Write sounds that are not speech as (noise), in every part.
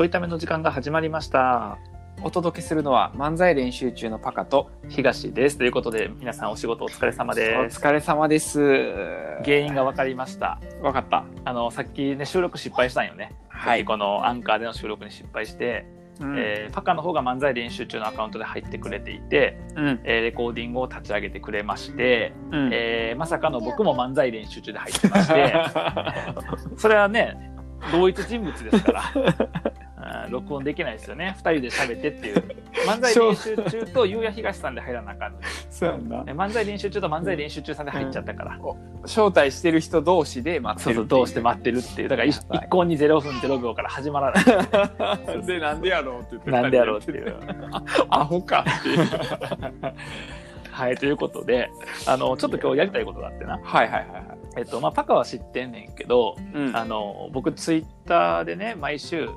ちょいための時間が始まりました。お届けするのは漫才練習中のパカと東です。ということで、皆さんお仕事お疲れ様おです。疲れ様です。原因が分かりました。わかった。あの、さっきね、収録失敗したんよね。はい。このアンカーでの収録に失敗して、うんえーパカの方が漫才練習中のアカウントで入ってくれていて、うんえーレコーディングを立ち上げてくれまして、うんえーまさかの僕も漫才練習中で入ってまして、(laughs) それはね、同一人物ですから、う (laughs) ん録音できないですよね。二人で喋ってっていう。(laughs) 漫才練習中とゆうや東さんで入らなあかんそうやん漫才練習中と漫才練習中さんで入っちゃったから。招待してる人同士で待ってるそうそう、どうして待ってるっていう。だから一向に0分0秒から始まらない。て (laughs) で、なんでやろうって言って。なんでやろうっていう。(laughs) アホかっていう。はい、ということで、あの、ちょっと今日やりたいことがあってな。はいはいはいはい。えっと、まあ、パカは知ってんねんけど、うんあの、僕ツイッターでね、毎週、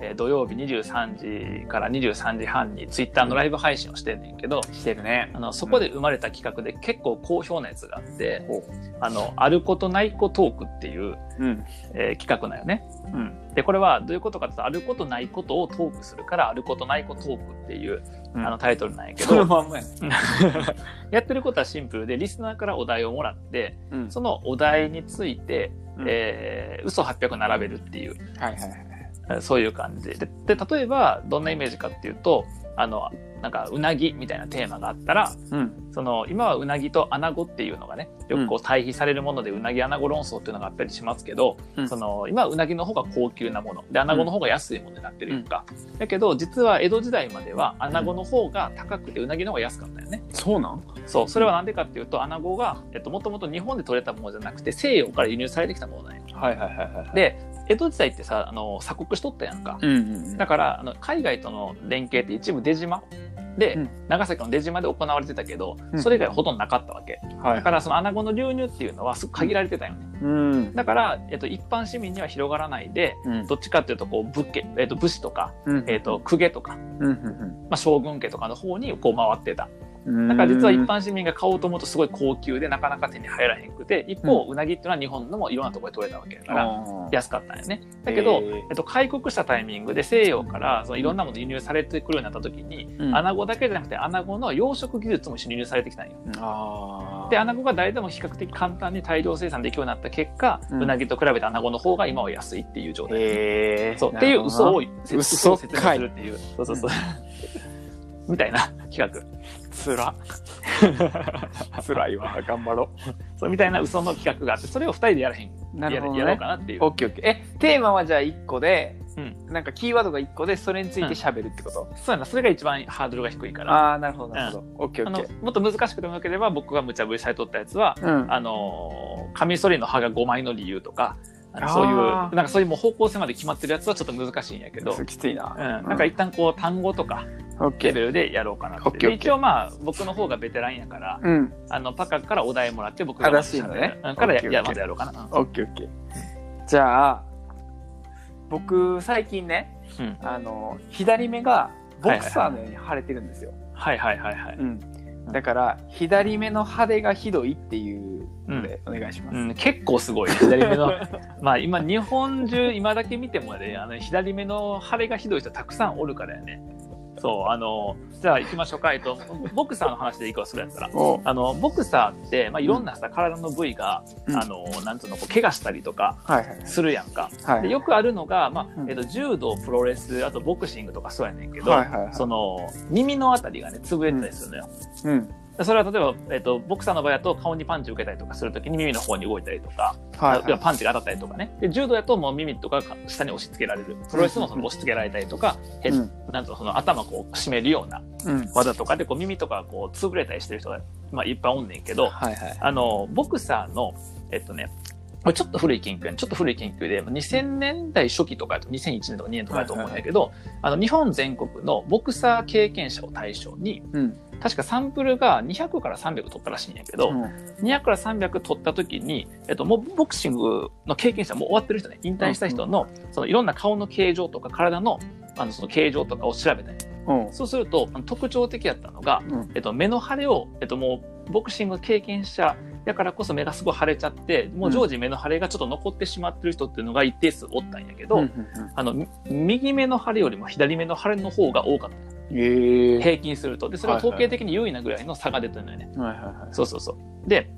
えー土曜日23時から23時半にツイッターのライブ配信をしてんねんけど、してるね。あの、そこで生まれた企画で結構好評なやつがあって、ほあの、あることないこトークっていう、うん。えー企画なんよね。うん。で、これはどういうことかというと、あることないことをトークするから、あることないこトークっていう、うんあのタイトルなんやけそのど、まんまや。(laughs) やってることはシンプルで、リスナーからお題をもらって、うん。そのお題について、うんえー嘘800並べるっていう、はいはいはい。えーそういう感じでで。で、例えば、どんなイメージかっていうと、あの、なんか、うなぎみたいなテーマがあったら、うん。その、今はうなぎとアナゴっていうのがね、よくこう対比されるもので、うなぎアナゴ論争っていうのがあったりしますけど、うんその、今はうなぎの方が高級なもの、で、アナゴの方が安いものになってるやんか。だけど、実は江戸時代までは、アナゴの方が高くて、うなぎの方が安かったよね。そうなん？そう、それはなんでかっていうと、アナゴが、えっと、もともと日本で取れたものじゃなくて、西洋から輸入されてきたものなんよ。はいはいはいはい。で、江戸時代ってさ、あの、鎖国しとったやんか。うんうん。だから、あの、海外との連携って一部出島？で、うん長崎の出島で行われてたけど、うんそれ以外はほとんどなかったわけ。はい。だから、そのアナゴの流入っていうのはすごく限られてたよね。うん。だから、えっと、一般市民には広がらないで、うん。どっちかっていうと、こう、武家、えっと、武士とか、うんえっと、公家とか、うんうんまあ、将軍家とかの方にこう回ってた。うん。だから実は一般市民が買おうと思うとすごい高級でなかなか手に入らへんくて、一方、うなぎっていうのは日本のもいろんなところで取れたわけだから、あ安かったんよね。だけど、えっと、開国したタイミングで西洋からそのいろんなもの輸入されてくるようになった時に、うんアナゴだけじゃなくてアナゴの養殖技術も一緒に輸入されてきたんよ。で、アナゴが誰でも比較的簡単に大量生産できるようになった結果、ううんなぎと比べてアナゴの方が今は安いっていう状態。へえ。そうっていう嘘を嘘嘘を説明するっていう。そうそうそう。(laughs) みたいな企画。つら。(laughs) つらいわ。頑張ろそうみたいな嘘の企画があって、それを二人でやらへん。う。なるほど、ね。ややろうかなっていう。オッケーオッケー。え、テーマはじゃあ1個で、うんなんかキーワードが1個で、それについて喋るってこと、そうやな、それが一番ハードルが低いから。ああ、なるほど、なるほど。オッケーオッケー。もっと難しくてもよければ、僕が無茶ぶりされとったやつは、うん。あのー、カミソリの刃が5枚の理由とか、そういう、なんかそういうもう方向性まで決まってるやつはちょっと難しいんやけど、きついな。うん、なんか一旦こう単語とか。レベルでやろうかなって。一応まあ僕の方がベテランやから、うん。あのパカからお題もらって僕がいのねうんからややまずやろうかな。オッケーオッケー。じゃあ、僕、最近ね、うん。あの、左目がボクサーのように腫れてるんですよ。はいはいはいはい。うん。だから、左目の腫れがひどいっていうので、お願いします。うん、結構すごいね、左目の。(laughs) まあ今、日本中、今だけ見てもね、あの左目の腫れがひどい人たくさんおるからやね。そう、あの、じゃあ行きましょうか。えっと、ボクサーの話でいくわ、それやったら。おあの、ボクサーって、まあいろんなさ、体の部位が、うんあの、なんつうの、こう怪我したりとかするやんか。はい。でよくあるのが、まあう、んえっと、柔道、プロレス、あとボクシングとかそうやねんけど、その、耳のあたりがね、潰れてたりするのよ。うん。それは例えば、えっと、ボクサーの場合だと顔にパンチ受けたりとかするときに耳の方に動いたりとか、はい要はパンチが当たったりとかね。で、柔道だともう耳とかが下に押し付けられる。プロレスもその押し付けられたりとか、へうんなんとその頭こう締めるようなうん。技とかでこう耳とかこう潰れたりしてる人が、まあいっぱいおんねんけど、はいはい。あの、ボクサーの、えっとね、これちょっと古い研究やねちょっと古い研究で、2000年代初期とか、2001年とか2年とかだと思うんだけど、あの、日本全国のボクサー経験者を対象に、うん。確かサンプルが200から300取ったらしいんやけど、うん200から300取った時に、えっと、もうボクシングの経験者、もう終わってる人ね、引退した人の、そのいろんな顔の形状とか体の、あの、その形状とかを調べたね。うん。そうすると、特徴的だったのが、うん。えっと、目の腫れを、えっと、もう、ボクシング経験者だからこそ目がすごい腫れちゃってもう常時目の腫れがちょっと残ってしまってる人っていうのが一定数おったんやけど、うんうんあのみ右目の腫れよりも左目の腫れの方が多かった。平均すると。でそれは統計的に優位なぐらいの差が出てるのよね、はいはいはい。そうそうそう。で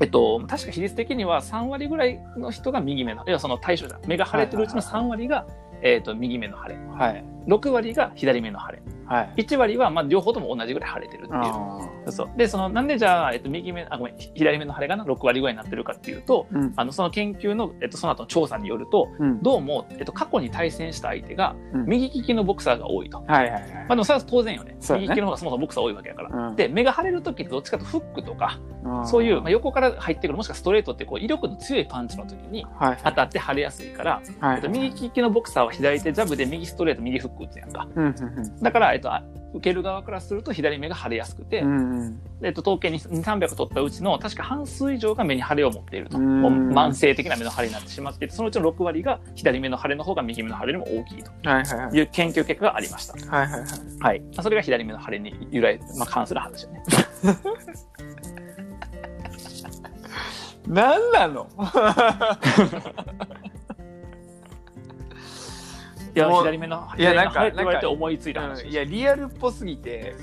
えっと、確か比率的には3割ぐらいの人が右目の、いやその対象者、目が腫れてるうちの3割が、えっと、右目の腫れ。はい6割が左目の腫れ。はい1割は、まあ、両方とも同じぐらい腫れてるっていう。あそうで、その、なんでじゃあ、えっと、右目、あ、ごめん、左目の腫れがな、6割ぐらいになってるかっていうと、ーうんあの、その研究の、えっと、その後の調査によると、うんどうも、えっと、過去に対戦した相手が、うん右利きのボクサーが多いと。はいはいはいまあ、でもそれは当然よね。ね右利きの方がそもそもボクサー多いわけやから。うんで、目が腫れる時ってどっちかとフックとか、そういう、まあ、横から入ってくる、もしくはストレートってこう威力の強いパンチの時にはい当たって腫れやすいから、はいえっと、右利きのボクサーは左手ジャブで右ストレート、右フック打つやんか。だから、えっと、あ受ける側からすると左目が腫れやすくて、うんうんえっと、統計に2、300取ったうちの確か半数以上が目に腫れを持っていると。うんもう慢性的な目の腫れになってしまってそのうちの6割が左目の腫れの方が右目の腫れよりも大きいとはいう研究結果がありました。はいはいはいはい。それが左目の腫れに由来、まあ、関する話よね。(laughs) 何な (laughs) の？いや、左目の、いやなんかって言われて思いついた話。いやリアルっぽすぎて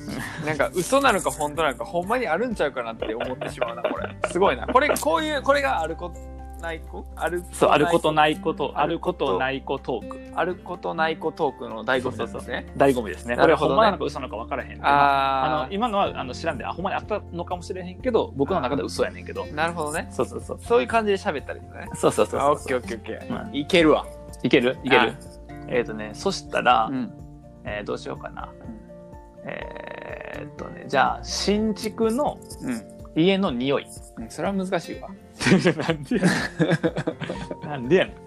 なんか嘘なのか本当なのかほんまにあるんちゃうかなって思ってしまうなこれ。すごいな。これこういうこれがあることないこ？あるそう、あることないこと、ああることとないこトーク。あることないこトークの醍醐味ですね。醍醐味ですね。これなるほんまなのか嘘なのか分からへん。ああの今のはあの知らんで、あ、ほんまにあったのかもしれへんけど、僕の中では嘘やねんけど。あなるほどね。そうそうそう。そういう感じで喋ったりとかね。そうそうそうそう。あオッケーオッケーオッケー、うん。いけるわ。いける？いけあ。るえっ、とね、そしたら、うん。えーどうしようかな。えーっとね、じゃあ、新築のうん。家の匂い。うんそれは難しいわ (laughs) なんでやねん。なんでやねん。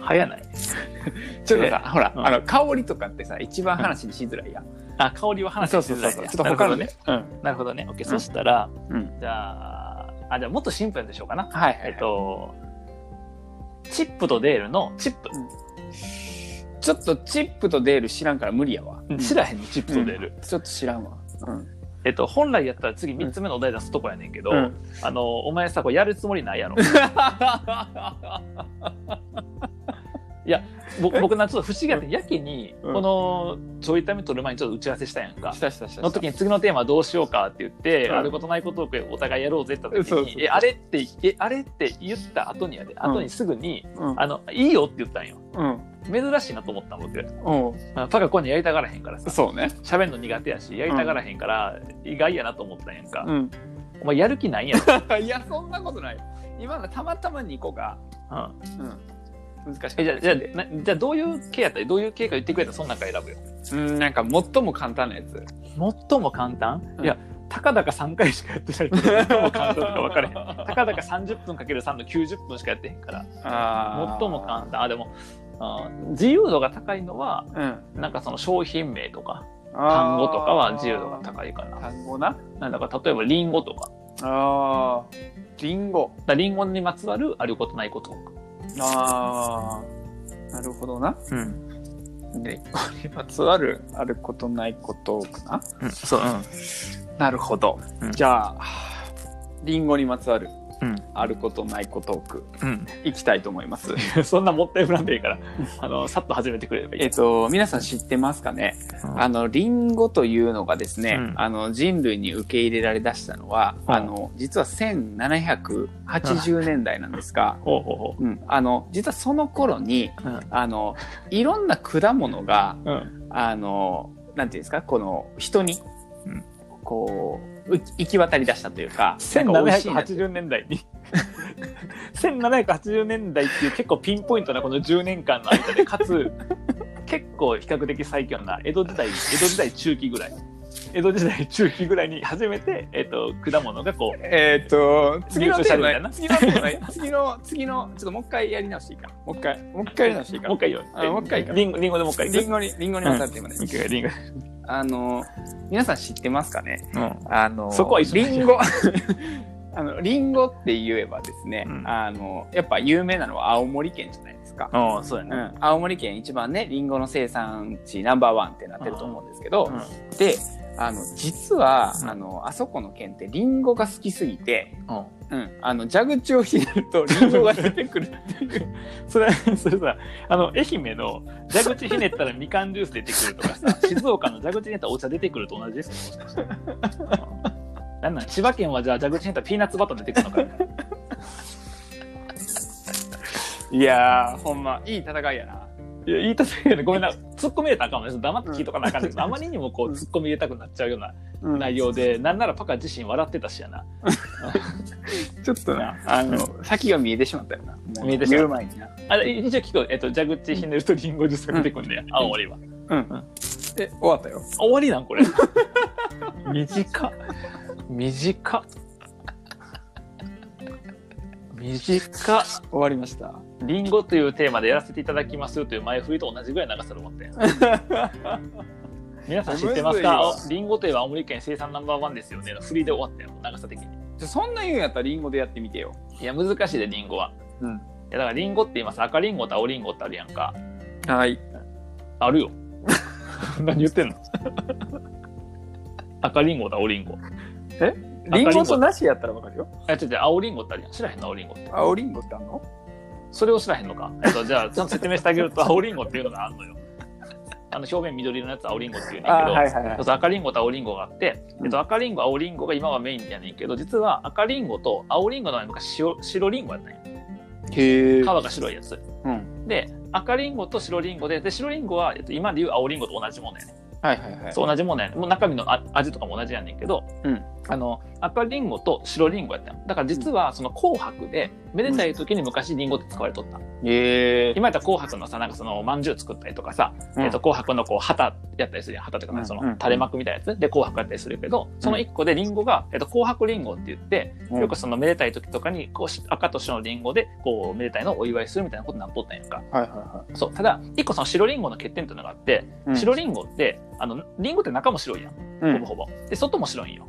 はやない。(laughs) ちょっとさ、ほら、うんあの香りとかってさ一番話にしづらいやん、あ、香りは話しづらいねちょっと他のねうんなるほどね。オッケー。そしたら、うんじゃあ、あ、じゃあもっとシンプルでしょうかな。はいはい、はいえっと、チップとデールのチップ。ちょっとチップとデール知らんから無理やわ、知らへんの、チップとデール。ちょっと知らんわうんえっと、本来やったら次3つ目のお題出すとこやねんけど、うん。あの、お前さ、これやるつもりないやろ。(laughs) いや、僕、僕な、ちょっと不思議やって、やけに、うん。この、ちょいため取る前にちょっと打ち合わせしたやんか。したしたしたの時に次のテーマどうしようかって言って、うん。あることないことをお互いやろうぜって言った時に、そうそうそう。え、あれって、え、あれって言った後にやで、後にすぐに、うん。あの、いいよって言ったんよ。うん珍しいなと思ったの僕。うんあパカコにやりたがらへんからさ。そうね喋るの苦手やし、やりたがらへんから、意外やなと思ったんやんか。うんお前やる気ないんやろ。(laughs) いやそんなことない今のたまたま2個がうんうん難しえじゃあ、じゃじゃあどういう系やった？ら、どういう系か言ってくれた？らその中選ぶよ。うんなんか最も簡単なやつ最も簡単、うんいや、たかだか3回しかやってない最も簡単とか分からへん。たかだか30分かける3の90分しかやってへんから。あ最も簡単。あ、でも、あ自由度が高いのは、うん。なんかその商品名とか、単語とかは自由度が高いかな。単語な？なんだか例えばリンゴとか。ああリンゴ。だリンゴにまつわるあることないこと。ああなるほどな。うん。でこれにまつわるあることないことかな？うん、そう、なるほど、うん。じゃあリンゴにまつわるうん。あることないことトークうん。いきたいと思いますうん。(laughs) そんなもったいぶらんでいいから、あの、さっと始めてくれればいい。えっと皆さん知ってますかね？うんあのリンゴというのがですね、うんあの人類に受け入れられだしたのは、うんあの実は1780年代なんですが、(laughs) ほうん、あの実はその頃に。あのいろんな果物がうん。あのなんていうんですか？この人に、うんこうう行き渡りだしたというかなんか美味しいなって。1780年代に。1780年代っていう結構ピンポイントなこの10年間の間でかつ結構比較的最強な江戸時代江戸時代中期ぐらい江戸時代中期ぐらいに初めて、えっと果物がこうえーっと次のテーマ次のテーマ次の次のちょっともう一回やり直していいか。なもう一回もう一回やり直していいか。なもう一回言おう。あもう一回リンゴリンゴでもう一回。リンゴにリンゴにまつわるテーマです、もう一回リンゴ。あの皆さん知ってますかね？うん。あのそこは一緒リンゴ。(laughs) あのリンゴって言えばですね、うん。あのやっぱ有名なのは青森県じゃないですか、そうやね。うん、青森県一番ねリンゴの生産地ナンバーワンってなってると思うんですけど、であの実は、うんあのあそこの県ってリンゴが好きすぎて、うん。うん、あの蛇口をひねるとリンゴが出てくるっていう (laughs) それ、それさ、あの、愛媛の蛇口ひねったらみかんジュース出てくるとかさ、(laughs) 静岡の蛇口ひねったらお茶出てくると同じですよ、もしかして。うんなんなん？千葉県はじゃあ蛇口ひねったらピーナッツバター出てくるのか。(laughs) いやーほんまいい戦いやないや、言いたいけど、ごめんな。突っ込み入れたらあかんもんね。黙って聞いとかなあかんねんけど、あまりにもこう、突っ込み入れたくなっちゃうようなうん内容で、なんならパカ自身笑ってたしやな。(laughs) ちょっとなあの先が見えてしまったよな見えてしまった言う前になあれ、一応聞く。えっと、蛇口ひねるとリンゴジュースが出てくるんだよ。青森は。うんえ終わったよあ終わりなんこれ。(laughs) 短っ。短っ。短っ。終わりましたリンゴというテーマでやらせていただきますという前振りと同じぐらい長さで思ったよ。皆さん知ってますか？リンゴといえば青森県生産ナンバーワンですよね。振りで終わったよ。長さ的に。そんな言うんやったらリンゴでやってみてよいや、難しいで、リンゴは。うんいや、だからリンゴって言います。赤リンゴと青リンゴってあるやんか。はいあるよ。(laughs) 何言ってんの？(laughs) 赤リンゴと青リンゴ。リンゴとなしやったらわかるよあ、違う違う、青リンゴってあるやん。知らへんの青リンゴって。青リンゴってあんの？それを知らへんのか？えっと、じゃあ、ちゃんと説明してあげると、青リンゴっていうのがあるのよ。あの、表面緑色のやつ青リンゴっていうんだけど、はいはい赤リンゴと青リンゴがあって、えっと、赤リンゴ、青リンゴが今はメインやねんけど、実は赤リンゴと青リンゴの前に昔白白リンゴやったんや。皮が白いやつ。うんで、赤リンゴと白リンゴで、で、白リンゴは、えっと、今でいう青リンゴと同じものやねん。はいはいはいそう、同じものやねん。もう中身のあ味とかも同じやねんけど、うんあの、赤リンゴと白リンゴやったんだから実は、その紅白で、めでたい時に昔リンゴって使われとった。へえ今やったら紅白のさ、なんかその、まんじゅう作ったりとかさ、うんえっと、紅白のこう、旗やったりするやん。旗とかね、その、垂れ幕みたいなやつで紅白やったりするけど、その一個でリンゴが、えっと、紅白リンゴって言って、よくそのめでたい時とかに、こうし、赤と白のリンゴで、こう、めでたいのをお祝いするみたいなことになっとったんやんか。はいはいはそう。ただ、一個その白リンゴの欠点というのがあって、い白リンゴって、あの、リンゴって中も白いやん。うんほぼほぼ。で、外も白いんよ。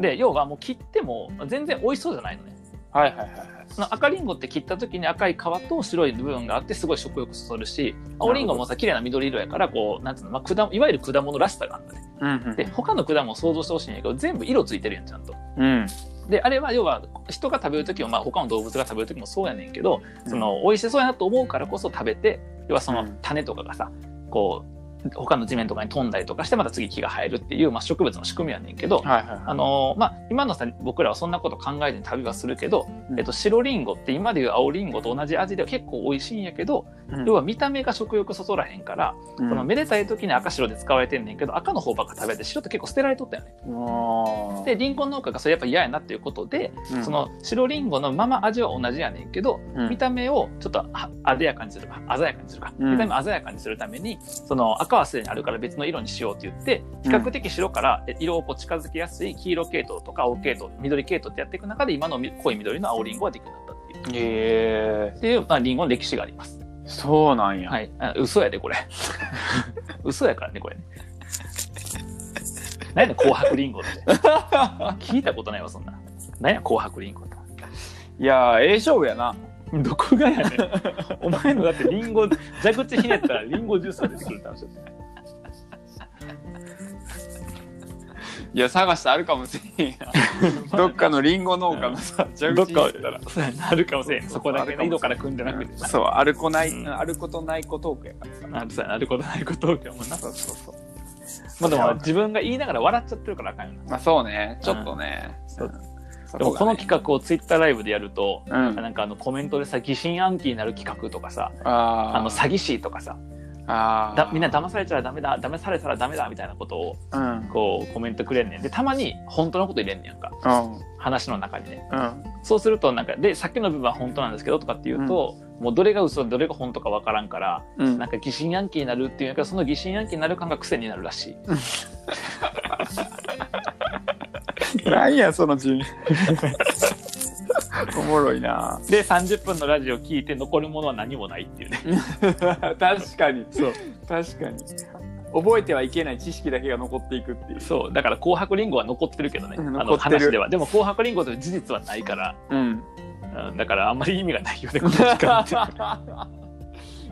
で、要はもう切っても全然美味しそうじゃないのね。はいはいはいはいその赤リンゴって切った時に赤い皮と白い部分があってすごい食欲そそるし、青リンゴもさ、綺麗な緑色やから、こう、なんつうの、まあ、果いわゆる果物らしさがあるんだね。うんうんで、他の果物を想像してほしいんやけど、全部色ついてるやん、ちゃんと。うんで、あれは要は、人が食べる時も、まあ、他の動物が食べる時もそうやねんけど、その、美味しそうやなと思うからこそ食べて、要はそのうん種とかがさ、こう、他の地面とかに飛んだりとかして、また次木が生えるっていう、まあ、植物の仕組みやねんけど、あのーまあ、今のさ、僕らはそんなこと考えずに旅はするけど、うん。えっと、白リンゴって今でいう青リンゴと同じ味で結構美味しいんやけど、うん要は見た目が食欲そそらへんから、うん。そのめでたい時に赤白で使われてんねんけど、赤の方ばっか食べて白って結構捨てられとったよね。あー。で、リンゴ農家がそれやっぱ嫌やなっていうことで、うん。その白リンゴのまま味は同じやねんけど、うん。見た目をちょっとは艶やかにするか、鮮やかにするか、うん。見た目鮮やかにするために、その赤はすでにあるから別の色にしようって言って、比較的白からえ色をこう近づけやすい黄色系統とか青系統、緑系統ってやっていく中で今のみ濃い緑の青リンゴができるようになったっていう。へえっていう、まあ、リンゴの歴史があります。そうなんやはい。あ嘘やで、これ。(laughs) 嘘やからね、これね。何やねん、紅白リンゴって。聞いたことないわ、そんな。何や、紅白リンゴって。いやーええ勝負やなどこがやねん。お前のだってリンゴ、蛇口ひねったらリンゴジュースが出てくるって話だって。いや探してあるかもしれんや。(laughs) どっかのリンゴ農家のさ蛇どっかそうやなあるかもしれん。そこだけ井戸から組んでなくてさ。そうあるこない、うん。あることないこトークやからさ。あるさあることないことを今日もな。そうそうそう。まあでも自分が言いながら笑っちゃってるからあかんよな。まあそうね。ちょっとね、でもこの企画をツイッターライブでやると、画、うん、なんかあのコメントでさ、疑心暗鬼になる企画とかさ、あの詐欺師とかさ、あーだみんな騙されちゃダメだ、騙されたらダメだみたいなことをうんこうコメントくれんねん。で、たまに本当のこと入れんねやんか。うん話の中にね。うんそうするとなんか、で、さっきの部分は本当なんですけどとかっていうと、もうどれが嘘でどれが本当かわからんから、うんなんか疑心暗鬼になるっていうんやけど、その疑心暗鬼になる感が癖になるらしい。何やその順 (laughs) (laughs) おもろいなで、30分のラジオ聞いて残るものは何もないっていうね。(laughs) 確かにそう。確かに覚えてはいけない知識だけが残っていくっていうそう。だから紅白リンゴは残ってるけどね。あの話では。でも紅白リンゴという事実はないから、うんうん、だからあんまり意味がないよね、この時間って。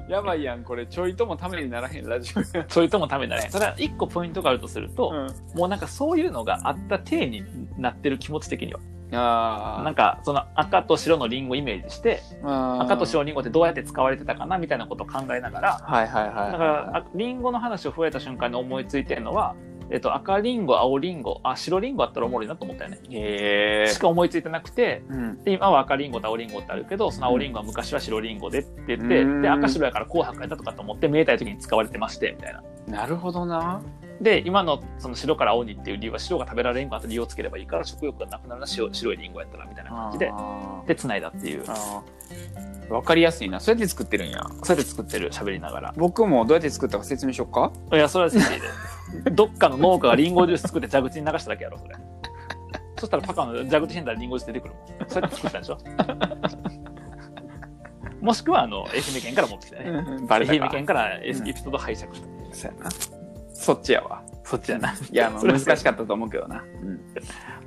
い (laughs) やばいやんこれちょいともためにならへんラジオやそういうともためになれへんただ一個ポイントがあるとすると、うんもうなんかそういうのがあった体になってる気持ち的にはあなんかその赤と白のリンゴイメージしてあ赤と白のリンゴってどうやって使われてたかなみたいなことを考えながらはいはいはいだからあリンゴの話を増えた瞬間に思いついてるのは、えっと、赤リンゴ青リンゴあ白リンゴあったらおもろいなと思ったよね。へえしか思いついてなくてうん。で今は赤リンゴと青リンゴってあるけどその青リンゴは昔は白リンゴでって言って、うん。で赤白やから紅白やったとかと思って見えたい時に使われてましてみたいな。なるほどなで今のその白から青にっていう理由は白が食べられんかった理由をつければいいから食欲がなくなるな白白いリンゴやったらみたいな感じであで繋いだっていう。ーあー。わかりやすいな。そうやって作ってるんやそうやって作ってる喋りながら。僕もどうやって作ったか説明しよっか？いやそれは好きで。どっかの農家がリンゴジュース作って蛇口に流しただけやろそれ。そしたらパカの蛇口ひんだらリンゴジュース出てくるもん。そうやって作ったんでしょ？もしくはあの愛媛県から持ってきたね愛媛県からエうん。ピソード拝借した、そうやなそっちやわそっちやな。(laughs) いやまあそれ難しかったと思うけどな、うん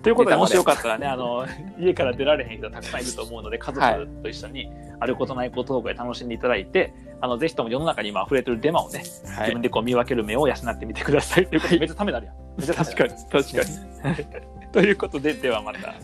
ということで、もしよかったらね、あの、(laughs) 家から出られへん人たくさんいると思うので、家族と一緒に、あることないことを楽しんでいただいて、あの、ぜひとも世の中に今溢れてるデマをね、はい自分でこう見分ける目を養ってみてください。ということで、めっちゃためになるやん。めっちゃ確かに確かにに。(laughs) ということで、ではまた。